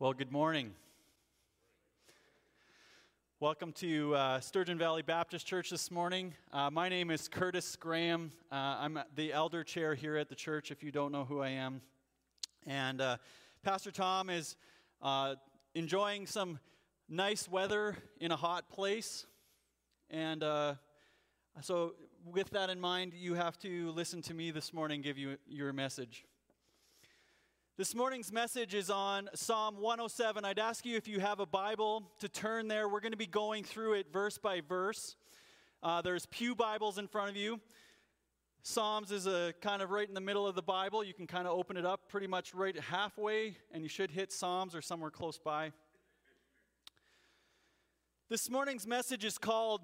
Well, good morning. Welcome to uh, Sturgeon Valley Baptist Church this morning. Uh, my name is Curtis Graham. Uh, I'm the elder chair here at the church, if you don't know who I am. And uh, Pastor Tom is uh, enjoying some nice weather in a hot place. And uh, so, with that in mind, you have to listen to me this morning, give you your message. This morning's message is on Psalm 107. I'd ask you if you have a Bible to turn there. We're going to be going through it verse by verse. Uh, there's Pew Bibles in front of you. Psalms is a kind of right in the middle of the Bible. You can kind of open it up pretty much right halfway, and you should hit Psalms or somewhere close by. This morning's message is called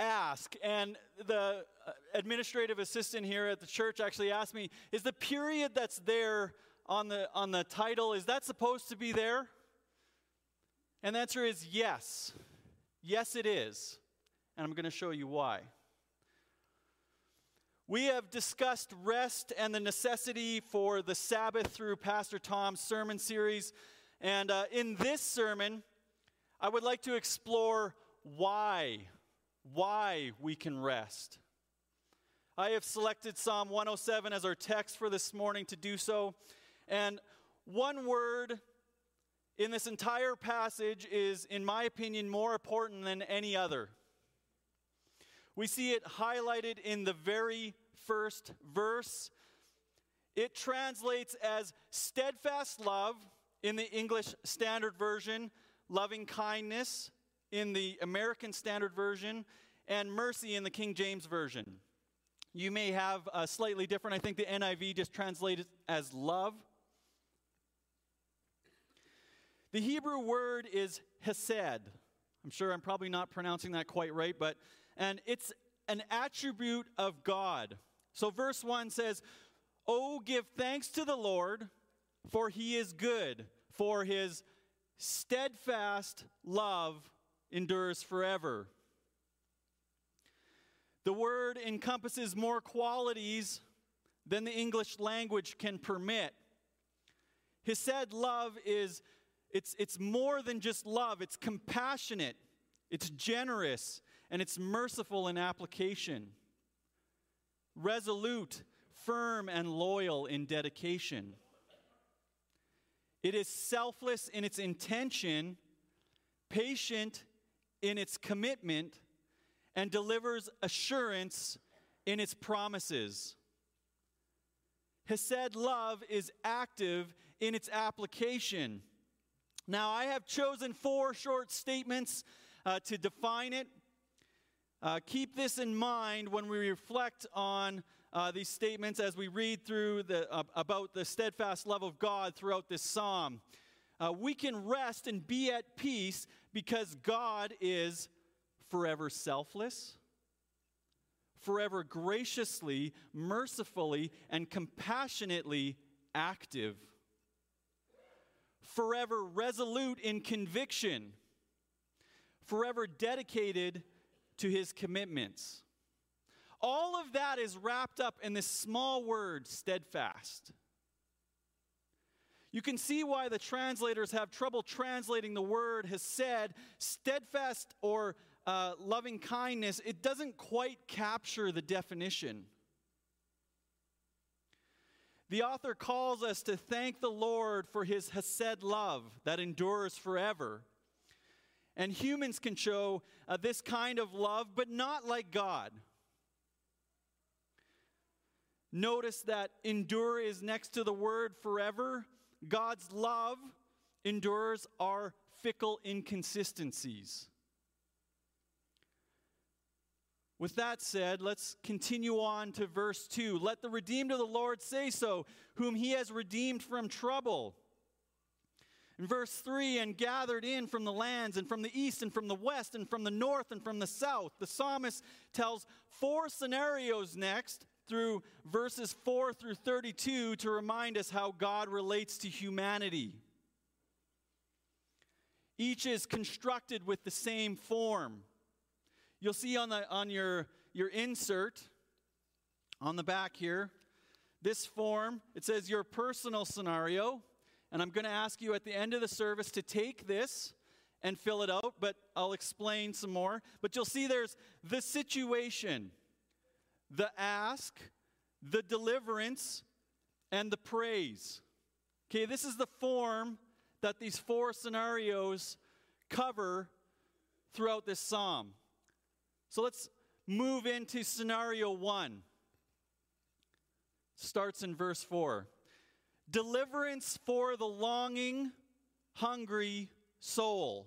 Ask. And the uh, administrative assistant here at the church actually asked me, Is the period that's there on the, on the title, is that supposed to be there? And the answer is yes. Yes, it is. And I'm going to show you why. We have discussed rest and the necessity for the Sabbath through Pastor Tom's sermon series. And uh, in this sermon, I would like to explore why, why we can rest. I have selected Psalm 107 as our text for this morning to do so. And one word in this entire passage is, in my opinion, more important than any other. We see it highlighted in the very first verse. It translates as steadfast love in the English Standard Version, loving kindness in the American Standard Version, and mercy in the King James Version. You may have a slightly different, I think the NIV just translates as love. The Hebrew word is hesed. I'm sure I'm probably not pronouncing that quite right, but and it's an attribute of God. So verse 1 says, "Oh give thanks to the Lord, for he is good, for his steadfast love endures forever." The word encompasses more qualities than the English language can permit. Hesed love is it's, it's more than just love, it's compassionate, it's generous, and it's merciful in application. Resolute, firm, and loyal in dedication. It is selfless in its intention, patient in its commitment, and delivers assurance in its promises. Hesed love is active in its application. Now, I have chosen four short statements uh, to define it. Uh, keep this in mind when we reflect on uh, these statements as we read through the, about the steadfast love of God throughout this psalm. Uh, we can rest and be at peace because God is forever selfless, forever graciously, mercifully, and compassionately active forever resolute in conviction, forever dedicated to his commitments. All of that is wrapped up in this small word, steadfast. You can see why the translators have trouble translating the word hesed steadfast or uh, loving kindness. It doesn't quite capture the definition. The author calls us to thank the Lord for his Hesed love that endures forever. And humans can show uh, this kind of love, but not like God. Notice that endure is next to the word forever. God's love endures our fickle inconsistencies. With that said, let's continue on to verse 2. Let the redeemed of the Lord say so, whom he has redeemed from trouble. In verse 3, and gathered in from the lands, and from the east, and from the west, and from the north, and from the south. The psalmist tells four scenarios next through verses 4 through 32 to remind us how God relates to humanity. Each is constructed with the same form. You'll see on, the, on your, your insert on the back here, this form, it says your personal scenario. And I'm going to ask you at the end of the service to take this and fill it out, but I'll explain some more. But you'll see there's the situation, the ask, the deliverance, and the praise. Okay, this is the form that these four scenarios cover throughout this psalm. So let's move into scenario one. Starts in verse 4. Deliverance for the longing, hungry soul.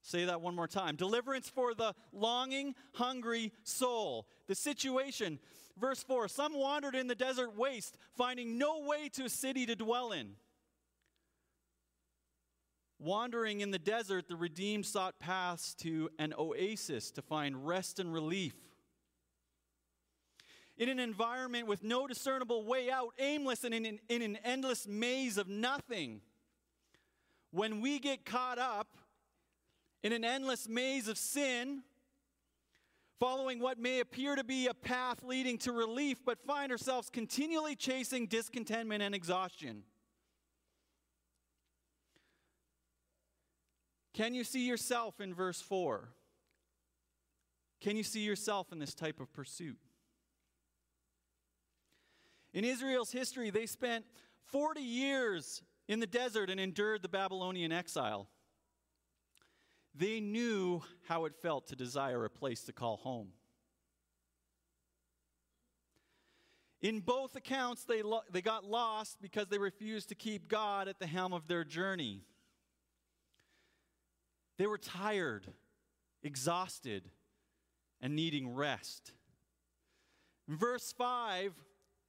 Say that one more time. Deliverance for the longing, hungry soul. The situation, verse 4 Some wandered in the desert waste, finding no way to a city to dwell in. Wandering in the desert, the redeemed sought paths to an oasis to find rest and relief. In an environment with no discernible way out, aimless and in an, in an endless maze of nothing, when we get caught up in an endless maze of sin, following what may appear to be a path leading to relief, but find ourselves continually chasing discontentment and exhaustion. Can you see yourself in verse 4? Can you see yourself in this type of pursuit? In Israel's history, they spent 40 years in the desert and endured the Babylonian exile. They knew how it felt to desire a place to call home. In both accounts, they, lo- they got lost because they refused to keep God at the helm of their journey. They were tired, exhausted, and needing rest. Verse 5,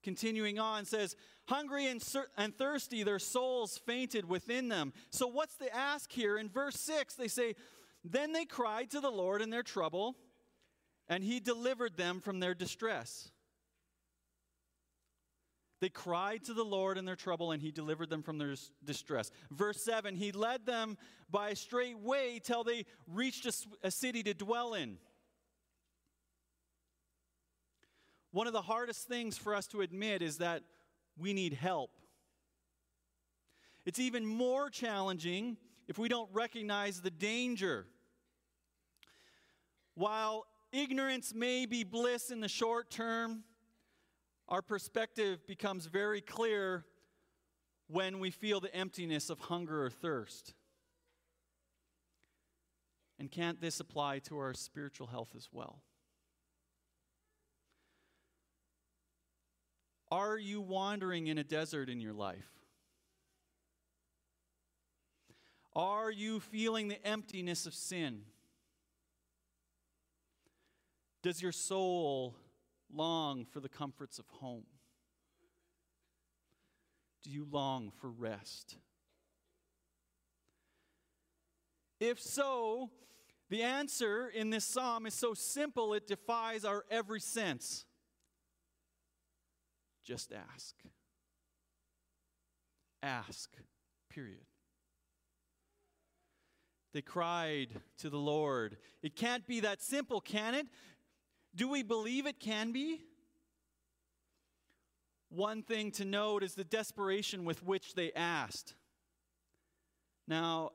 continuing on, says, Hungry and, and thirsty, their souls fainted within them. So, what's the ask here? In verse 6, they say, Then they cried to the Lord in their trouble, and he delivered them from their distress. They cried to the Lord in their trouble, and he delivered them from their distress. Verse 7 He led them by a straight way till they reached a, a city to dwell in. One of the hardest things for us to admit is that we need help. It's even more challenging if we don't recognize the danger. While ignorance may be bliss in the short term, our perspective becomes very clear when we feel the emptiness of hunger or thirst. And can't this apply to our spiritual health as well? Are you wandering in a desert in your life? Are you feeling the emptiness of sin? Does your soul long for the comforts of home? Do you long for rest? If so, the answer in this psalm is so simple it defies our every sense. Just ask. Ask, period. They cried to the Lord. It can't be that simple, can it? Do we believe it can be? One thing to note is the desperation with which they asked. Now,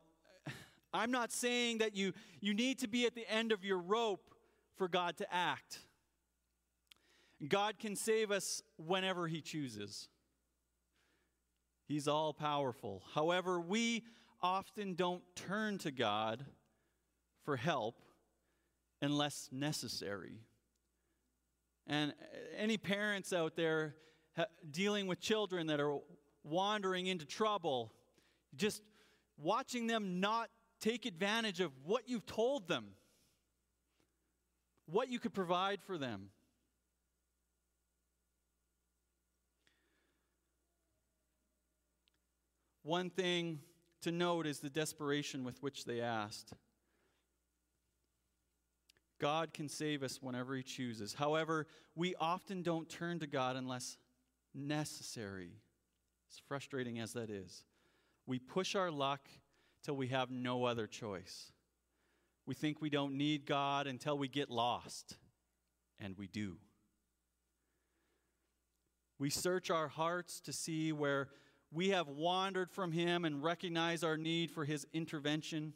I'm not saying that you, you need to be at the end of your rope for God to act. God can save us whenever He chooses. He's all powerful. However, we often don't turn to God for help unless necessary. And uh, any parents out there dealing with children that are wandering into trouble, just watching them not take advantage of what you've told them, what you could provide for them. One thing to note is the desperation with which they asked. God can save us whenever He chooses. However, we often don't turn to God unless necessary, as frustrating as that is. We push our luck till we have no other choice. We think we don't need God until we get lost, and we do. We search our hearts to see where we have wandered from Him and recognize our need for His intervention.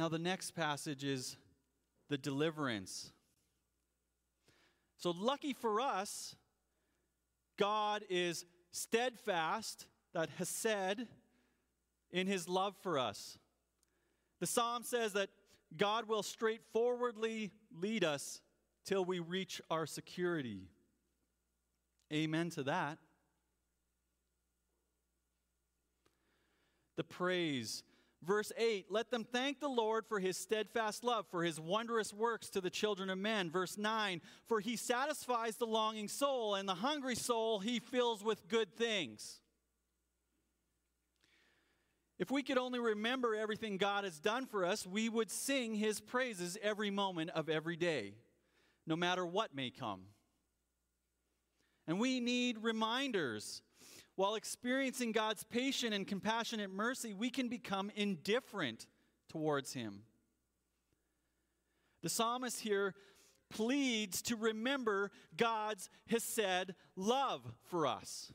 Now, the next passage is the deliverance. So, lucky for us, God is steadfast, that hesed, in his love for us. The psalm says that God will straightforwardly lead us till we reach our security. Amen to that. The praise. Verse 8, let them thank the Lord for his steadfast love, for his wondrous works to the children of men. Verse 9, for he satisfies the longing soul, and the hungry soul he fills with good things. If we could only remember everything God has done for us, we would sing his praises every moment of every day, no matter what may come. And we need reminders. While experiencing God's patient and compassionate mercy, we can become indifferent towards him. The psalmist here pleads to remember God's Hesed love for us.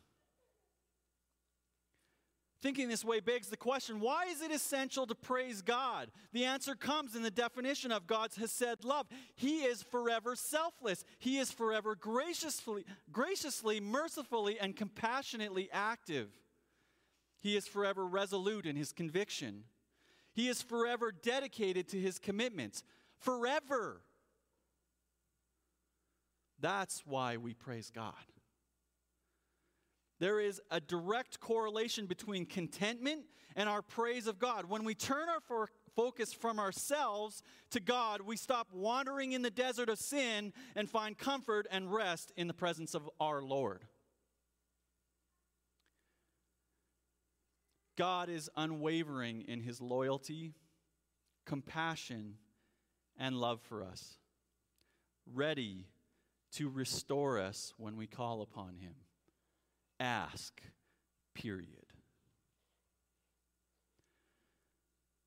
Thinking this way begs the question why is it essential to praise God? The answer comes in the definition of God's Hesed love. He is forever selfless, He is forever graciously, graciously, mercifully, and compassionately active. He is forever resolute in His conviction. He is forever dedicated to His commitments. Forever. That's why we praise God. There is a direct correlation between contentment and our praise of God. When we turn our for- focus from ourselves to God, we stop wandering in the desert of sin and find comfort and rest in the presence of our Lord. God is unwavering in his loyalty, compassion, and love for us, ready to restore us when we call upon him ask, period.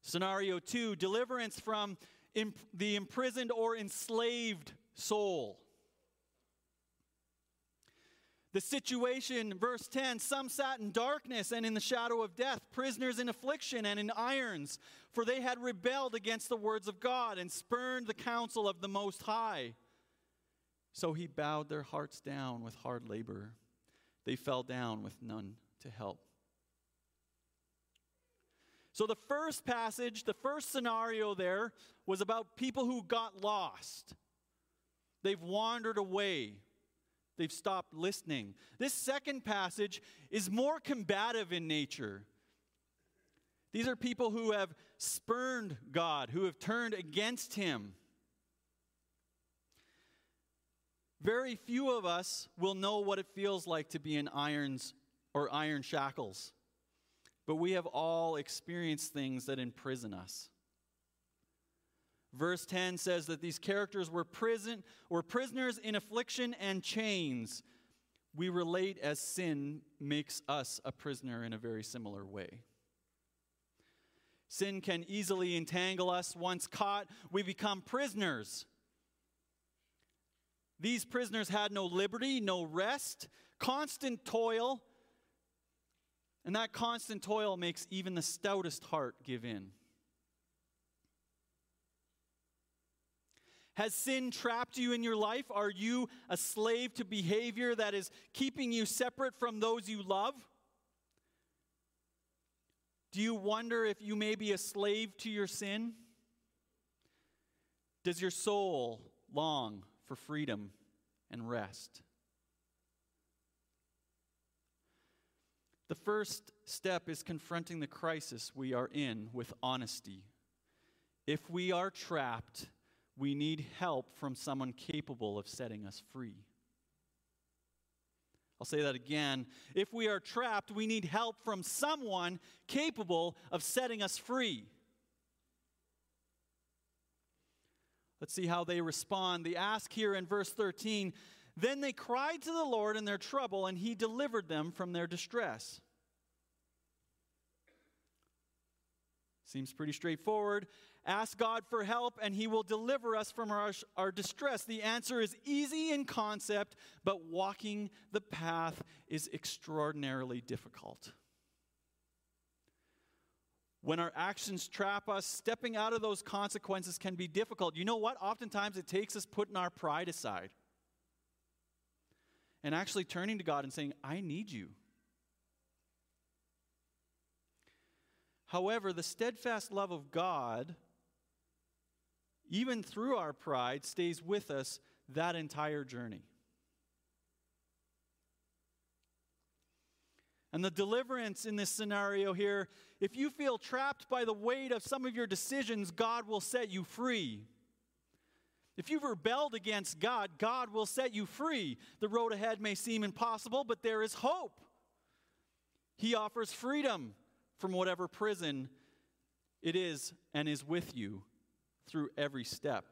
Scenario two deliverance from imp- the imprisoned or enslaved soul. The situation, verse 10 some sat in darkness and in the shadow of death, prisoners in affliction and in irons, for they had rebelled against the words of God and spurned the counsel of the Most High. So he bowed their hearts down with hard labor they fell down with none to help. So, the first passage, the first scenario there was about people who got lost. They've wandered away, they've stopped listening. This second passage is more combative in nature. These are people who have spurned God, who have turned against Him. Very few of us will know what it feels like to be in irons or iron shackles, but we have all experienced things that imprison us. Verse 10 says that these characters were prison were prisoners in affliction and chains. We relate as sin makes us a prisoner in a very similar way. Sin can easily entangle us. Once caught, we become prisoners. These prisoners had no liberty, no rest, constant toil. And that constant toil makes even the stoutest heart give in. Has sin trapped you in your life? Are you a slave to behavior that is keeping you separate from those you love? Do you wonder if you may be a slave to your sin? Does your soul long for freedom and rest. The first step is confronting the crisis we are in with honesty. If we are trapped, we need help from someone capable of setting us free. I'll say that again. If we are trapped, we need help from someone capable of setting us free. Let's see how they respond. The ask here in verse 13 Then they cried to the Lord in their trouble, and he delivered them from their distress. Seems pretty straightforward. Ask God for help and he will deliver us from our, our distress. The answer is easy in concept, but walking the path is extraordinarily difficult. When our actions trap us, stepping out of those consequences can be difficult. You know what? Oftentimes it takes us putting our pride aside and actually turning to God and saying, I need you. However, the steadfast love of God, even through our pride, stays with us that entire journey. And the deliverance in this scenario here, if you feel trapped by the weight of some of your decisions, God will set you free. If you've rebelled against God, God will set you free. The road ahead may seem impossible, but there is hope. He offers freedom from whatever prison it is and is with you through every step.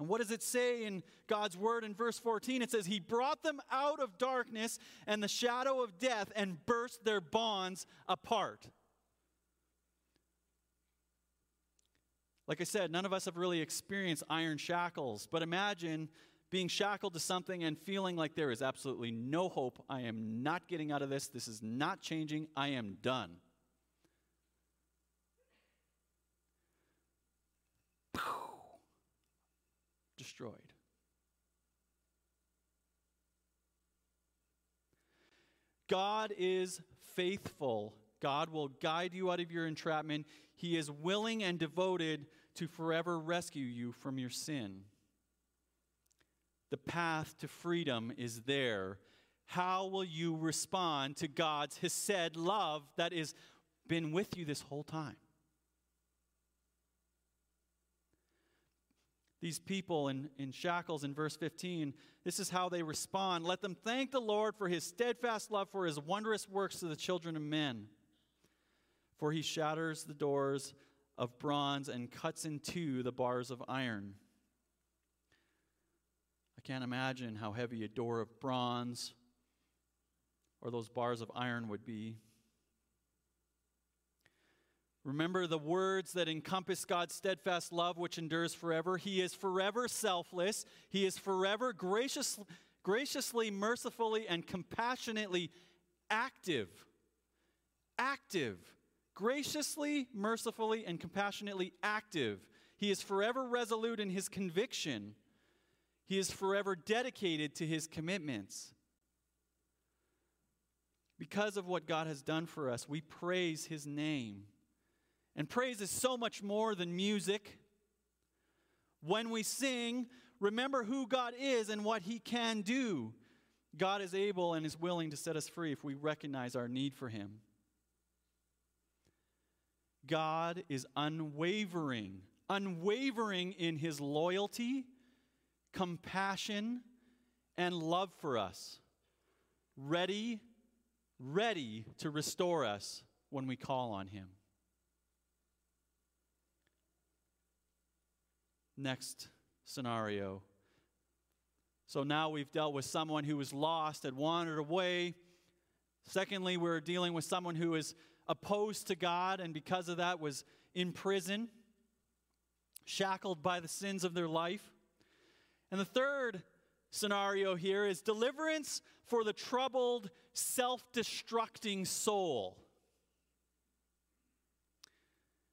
And what does it say in God's word in verse 14? It says, He brought them out of darkness and the shadow of death and burst their bonds apart. Like I said, none of us have really experienced iron shackles, but imagine being shackled to something and feeling like there is absolutely no hope. I am not getting out of this. This is not changing. I am done. Destroyed. God is faithful. God will guide you out of your entrapment. He is willing and devoted to forever rescue you from your sin. The path to freedom is there. How will you respond to God's Hesed love that has been with you this whole time? These people in, in shackles in verse 15, this is how they respond. Let them thank the Lord for his steadfast love, for his wondrous works to the children of men. For he shatters the doors of bronze and cuts in two the bars of iron I can't imagine how heavy a door of bronze or those bars of iron would be. Remember the words that encompass God's steadfast love, which endures forever. He is forever selfless. He is forever gracious, graciously, mercifully, and compassionately active. Active. Graciously, mercifully, and compassionately active. He is forever resolute in his conviction. He is forever dedicated to his commitments. Because of what God has done for us, we praise his name. And praise is so much more than music. When we sing, remember who God is and what he can do. God is able and is willing to set us free if we recognize our need for him. God is unwavering, unwavering in his loyalty compassion, and love for us, ready, ready to restore us when we call on Him. Next scenario. So now we've dealt with someone who was lost, had wandered away. Secondly, we're dealing with someone who is opposed to God and because of that was in prison, shackled by the sins of their life. And the third scenario here is deliverance for the troubled, self destructing soul.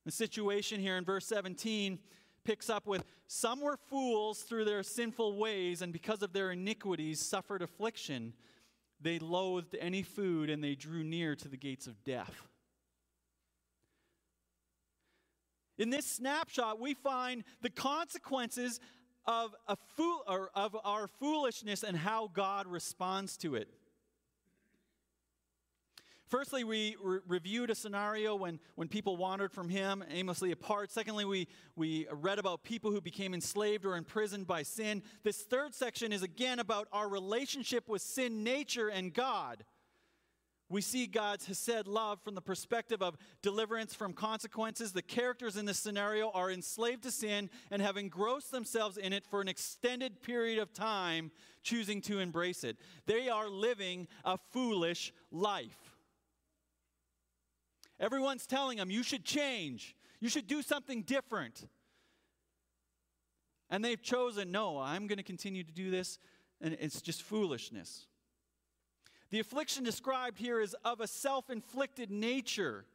The situation here in verse 17 picks up with some were fools through their sinful ways, and because of their iniquities suffered affliction. They loathed any food, and they drew near to the gates of death. In this snapshot, we find the consequences of, a fool, or of our foolishness and how God responds to it. Firstly, we re- reviewed a scenario when, when people wandered from Him aimlessly apart. Secondly, we, we read about people who became enslaved or imprisoned by sin. This third section is again about our relationship with sin nature and God. We see God's Hesed love from the perspective of deliverance from consequences. The characters in this scenario are enslaved to sin and have engrossed themselves in it for an extended period of time, choosing to embrace it. They are living a foolish life. Everyone's telling them, you should change, you should do something different. And they've chosen, no, I'm going to continue to do this, and it's just foolishness. The affliction described here is of a self inflicted nature.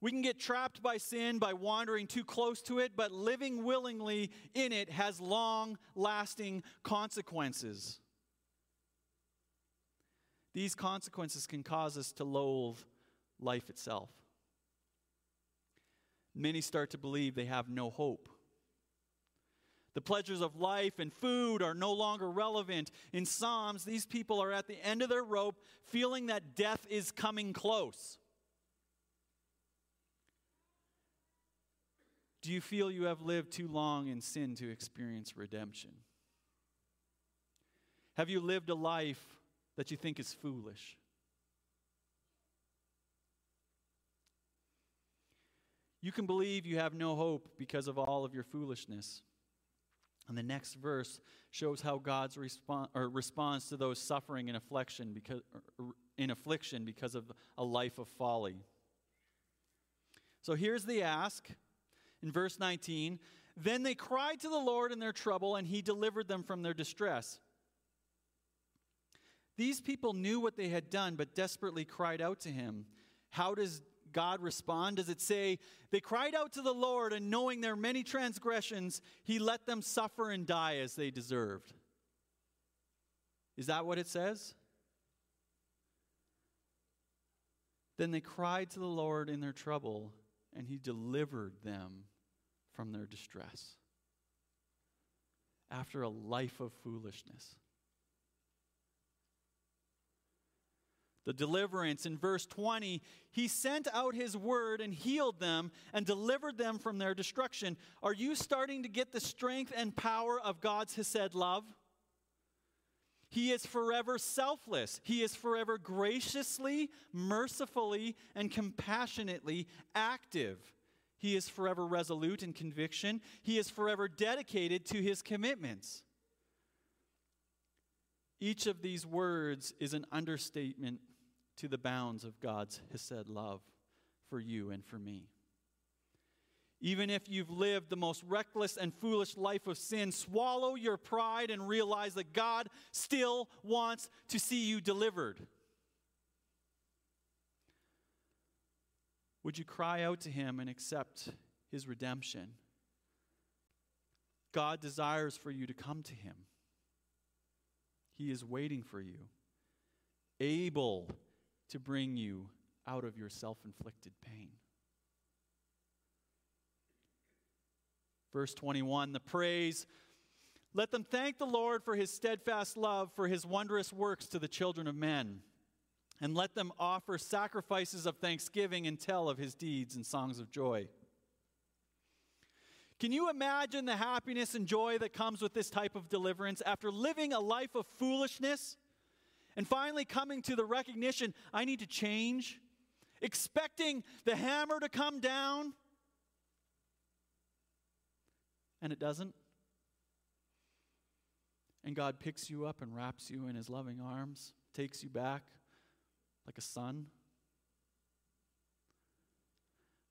We can get trapped by sin by wandering too close to it, but living willingly in it has long lasting consequences. These consequences can cause us to loathe life itself. Many start to believe they have no hope. The pleasures of life and food are no longer relevant. In Psalms, these people are at the end of their rope, feeling that death is coming close. Do you feel you have lived too long in sin to experience redemption? Have you lived a life that you think is foolish? You can believe you have no hope because of all of your foolishness. And the next verse shows how God's respon- or responds to those suffering in affliction because, in affliction because of a life of folly. So here's the ask in verse 19. Then they cried to the Lord in their trouble, and he delivered them from their distress. These people knew what they had done, but desperately cried out to him. How does God respond? Does it say, They cried out to the Lord, and knowing their many transgressions, he let them suffer and die as they deserved? Is that what it says? Then they cried to the Lord in their trouble, and he delivered them from their distress. After a life of foolishness. The deliverance. In verse 20, he sent out his word and healed them and delivered them from their destruction. Are you starting to get the strength and power of God's Hesed love? He is forever selfless. He is forever graciously, mercifully, and compassionately active. He is forever resolute in conviction. He is forever dedicated to his commitments. Each of these words is an understatement to the bounds of God's Hesed love for you and for me. Even if you've lived the most reckless and foolish life of sin, swallow your pride and realize that God still wants to see you delivered. Would you cry out to Him and accept His redemption? God desires for you to come to Him. He is waiting for you, able to bring you out of your self inflicted pain. Verse 21 the praise. Let them thank the Lord for his steadfast love, for his wondrous works to the children of men. And let them offer sacrifices of thanksgiving and tell of his deeds and songs of joy. Can you imagine the happiness and joy that comes with this type of deliverance after living a life of foolishness? And finally, coming to the recognition I need to change, expecting the hammer to come down, and it doesn't. And God picks you up and wraps you in his loving arms, takes you back like a son.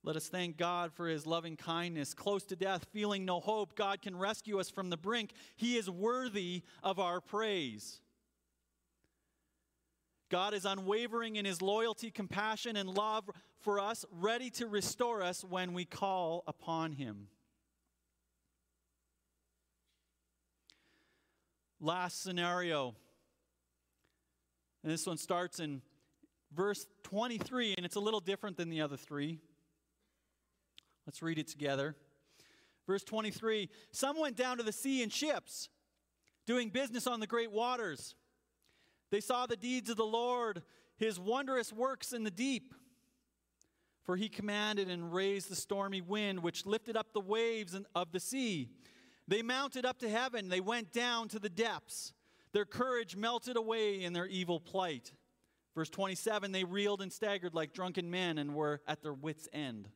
Let us thank God for his loving kindness. Close to death, feeling no hope, God can rescue us from the brink. He is worthy of our praise. God is unwavering in his loyalty, compassion, and love for us, ready to restore us when we call upon him. Last scenario. And this one starts in verse 23, and it's a little different than the other three. Let's read it together. Verse 23 Some went down to the sea in ships, doing business on the great waters. They saw the deeds of the Lord, his wondrous works in the deep. For he commanded and raised the stormy wind, which lifted up the waves of the sea. They mounted up to heaven, they went down to the depths. Their courage melted away in their evil plight. Verse 27 They reeled and staggered like drunken men and were at their wits' end.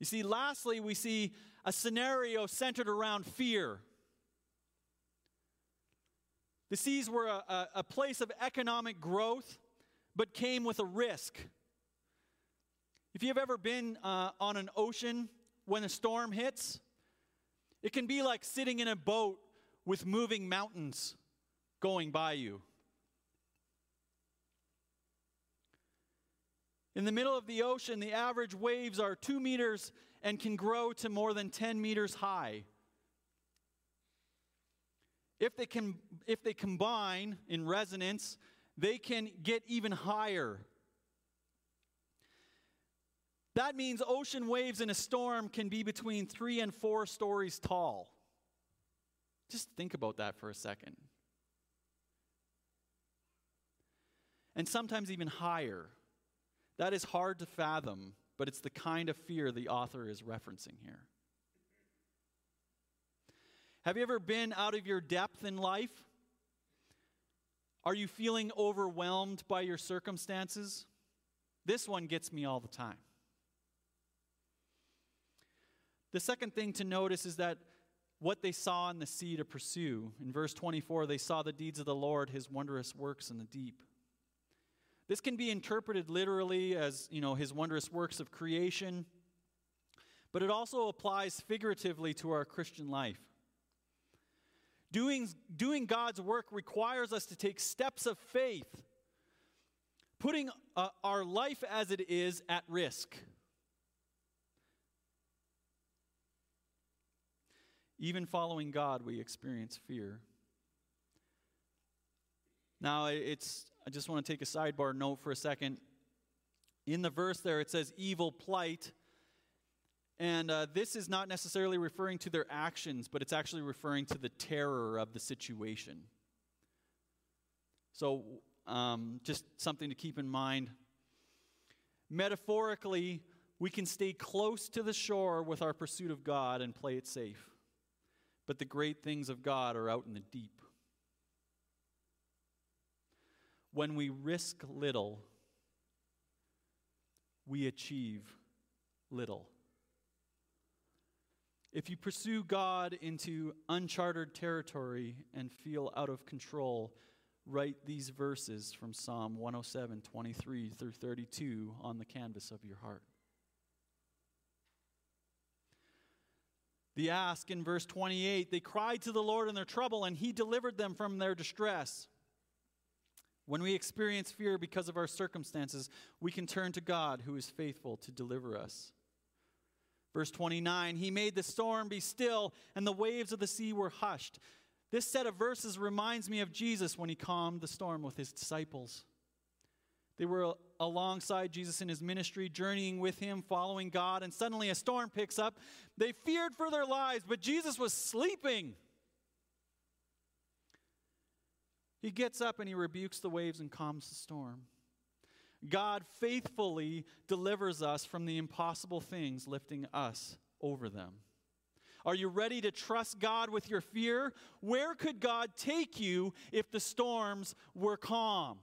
You see, lastly, we see a scenario centered around fear. The seas were a, a, place of economic growth, but came with a risk. If you've ever been uh, on an ocean when a storm hits, it can be like sitting in a boat with moving mountains going by you. In the middle of the ocean, the average waves are two meters and can grow to more than 10 meters high. If they, can, if they combine in resonance, they can get even higher. That means ocean waves in a storm can be between three and four stories tall. Just think about that for a second. And sometimes even higher. That is hard to fathom, but it's the kind of fear the author is referencing here. Have you ever been out of your depth in life? Are you feeling overwhelmed by your circumstances? This one gets me all the time. The second thing to notice is that what they saw in the sea to pursue. In verse 24, they saw the deeds of the Lord, his wondrous works in the deep. This can be interpreted literally as, you know, his wondrous works of creation, but it also applies figuratively to our Christian life. Doing, doing God's work requires us to take steps of faith, putting uh, our life as it is at risk. Even following God, we experience fear. Now, it's I just want to take a sidebar note for a second. In the verse there, it says evil plight. And uh, this is not necessarily referring to their actions, but it's actually referring to the terror of the situation. So, um, just something to keep in mind. Metaphorically, we can stay close to the shore with our pursuit of God and play it safe. But the great things of God are out in the deep. When we risk little, we achieve little. If you pursue God into uncharted territory and feel out of control, write these verses from Psalm 107, 23 through 32 on the canvas of your heart. The ask in verse 28 they cried to the Lord in their trouble, and he delivered them from their distress. When we experience fear because of our circumstances, we can turn to God who is faithful to deliver us. Verse 29 He made the storm be still, and the waves of the sea were hushed. This set of verses reminds me of Jesus when he calmed the storm with his disciples. They were alongside Jesus in his ministry, journeying with him, following God, and suddenly a storm picks up. They feared for their lives, but Jesus was sleeping. He gets up and he rebukes the waves and calms the storm. God faithfully delivers us from the impossible things lifting us over them. Are you ready to trust God with your fear? Where could God take you if the storms were calm?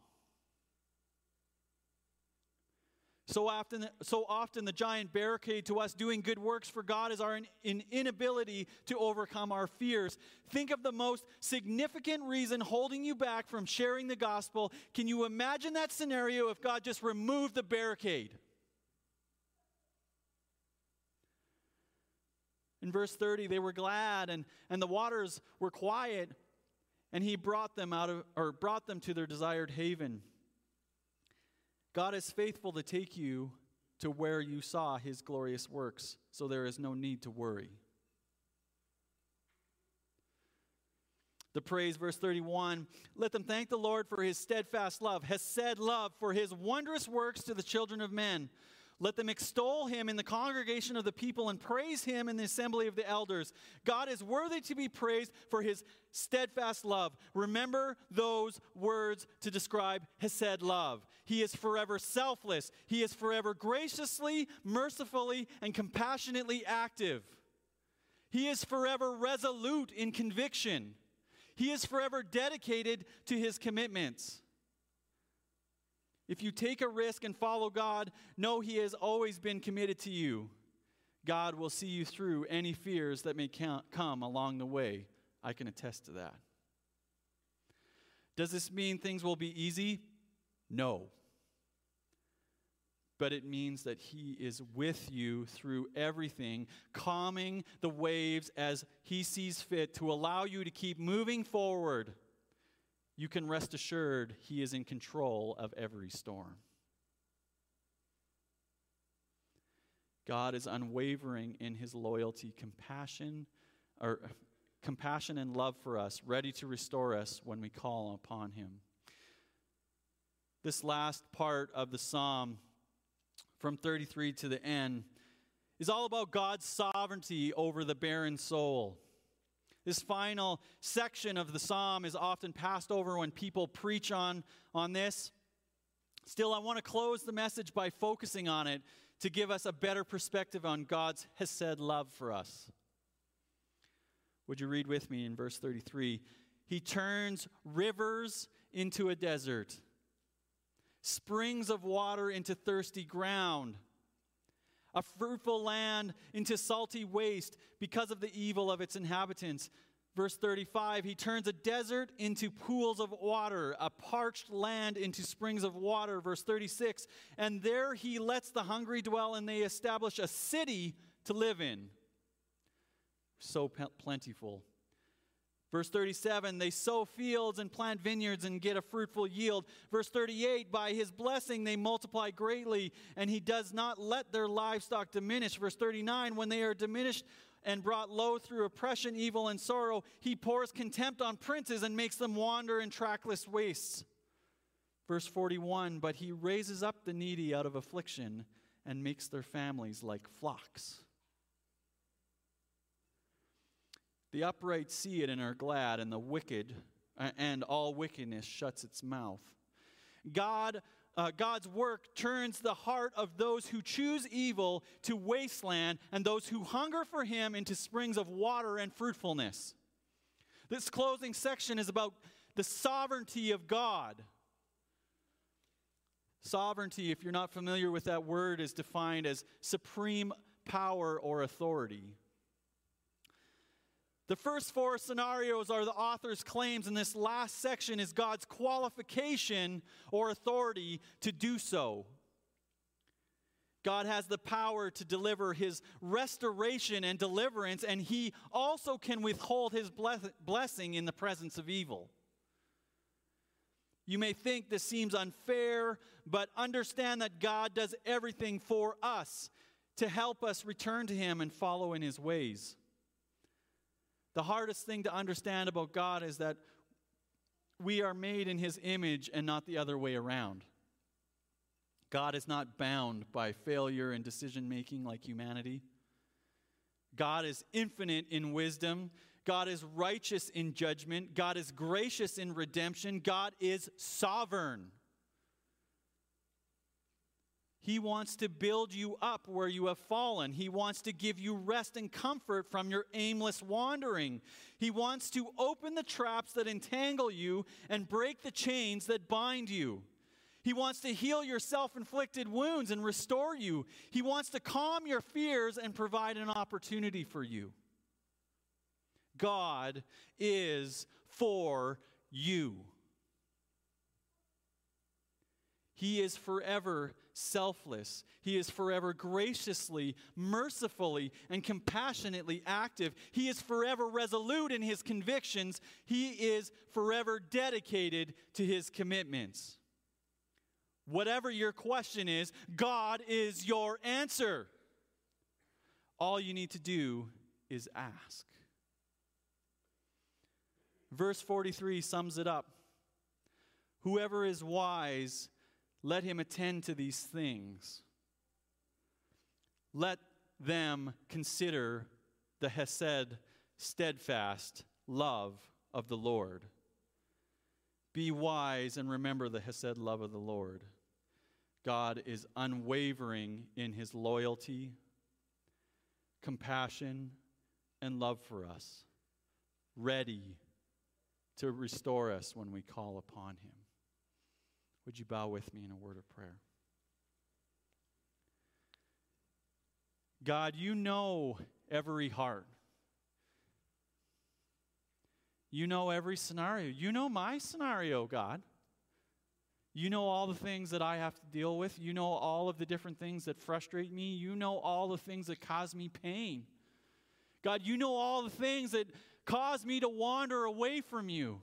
So often, so often, the giant barricade to us doing good works for God is our in, inability to overcome our fears. Think of the most significant reason holding you back from sharing the gospel. Can you imagine that scenario if God just removed the barricade? In verse 30, they were glad and, and the waters were quiet, and he brought them out of or brought them to their desired haven. God is faithful to take you to where you saw his glorious works, so there is no need to worry. The praise, verse 31 let them thank the Lord for his steadfast love, hesed love, for his wondrous works to the children of men. Let them extol him in the congregation of the people and praise him in the assembly of the elders. God is worthy to be praised for his steadfast love. Remember those words to describe his Hesed love. He is forever selfless, he is forever graciously, mercifully, and compassionately active. He is forever resolute in conviction. He is forever dedicated to his commitments. If you take a risk and follow God, know He has always been committed to you. God will see you through any fears that may come along the way. I can attest to that. Does this mean things will be easy? No. but it means that He is with you through everything, calming the waves as He sees fit to allow you to keep moving forward. You can rest assured He is in control of every storm. God is unwavering in His loyalty, compassion, or compassion and love for us, ready to restore us when we call upon Him. This last part of the psalm, from 33 to the end, is all about God's sovereignty over the barren soul. This final section of the psalm is often passed over when people preach on, on this. Still, I want to close the message by focusing on it to give us a better perspective on God's Hesed love for us. Would you read with me in verse 33? He turns rivers into a desert, springs of water into thirsty ground, a fruitful land into salty waste because of the evil of its inhabitants. Verse 35 He turns a desert into pools of water, a parched land into springs of water. Verse 36 And there he lets the hungry dwell, and they establish a city to live in so plentiful. Verse 37, they sow fields and plant vineyards and get a fruitful yield. Verse 38, by his blessing they multiply greatly, and he does not let their livestock diminish. Verse 39, when they are diminished and brought low through oppression, evil, and sorrow, he pours contempt on princes and makes them wander in trackless wastes. Verse 41, but he raises up the needy out of affliction and makes their families like flocks. The upright see it and are glad, and the wicked and all wickedness shuts its mouth. God, uh, God's work turns the heart of those who choose evil to wasteland, and those who hunger for Him into springs of water and fruitfulness. This closing section is about the sovereignty of God. Sovereignty, if you're not familiar with that word, is defined as supreme power or authority. The first four scenarios are the author's claims, and this last section is God's qualification or authority to do so. God has the power to deliver his restoration and deliverance, and he also can withhold his blessing in the presence of evil. You may think this seems unfair, but understand that God does everything for us to help us return to him and follow in his ways. The hardest thing to understand about God is that we are made in His image and not the other way around. God is not bound by failure and decision making like humanity. God is infinite in wisdom. God is righteous in judgment. God is gracious in redemption. God is sovereign. He wants to build you up where you have fallen. He wants to give you rest and comfort from your aimless wandering. He wants to open the traps that entangle you and break the chains that bind you. He wants to heal your self inflicted wounds and restore you. He wants to calm your fears and provide an opportunity for you. God is for you. He is forever selfless. He is forever graciously, mercifully, and compassionately active. He is forever resolute in his convictions. He is forever dedicated to his commitments. Whatever your question is, God is your answer. All you need to do is ask. Verse 43 sums it up. Whoever is wise let him attend to these things. Let them consider the Hesed, steadfast love of the Lord. Be wise and remember the Hesed love of the Lord. God is unwavering in his loyalty, compassion, and love for us, ready to restore us when we call upon him. Would you bow with me in a word of prayer? God, you know every heart. You know every scenario. You know my scenario, God. You know all the things that I have to deal with. You know all of the different things that frustrate me. You know all the things that cause me pain. God, you know all the things that cause me to wander away from you.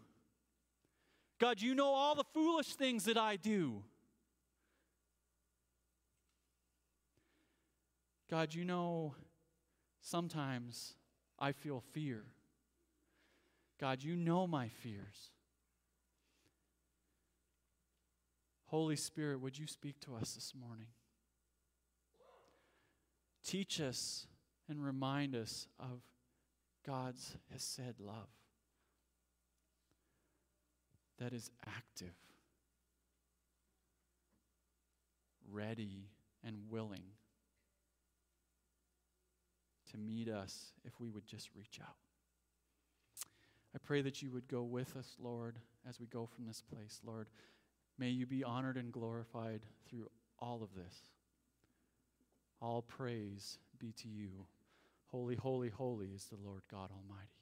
God, you know all the foolish things that I do. God, you know sometimes I feel fear. God, you know my fears. Holy Spirit, would you speak to us this morning? Teach us and remind us of God's Hesed love that is active, ready, and willing to meet us if we would just reach out. I pray that you would go with us, Lord, as we go from this place, Lord. May you be honored and glorified through all of this. All praise be to you. Holy, holy, holy is the Lord God Almighty.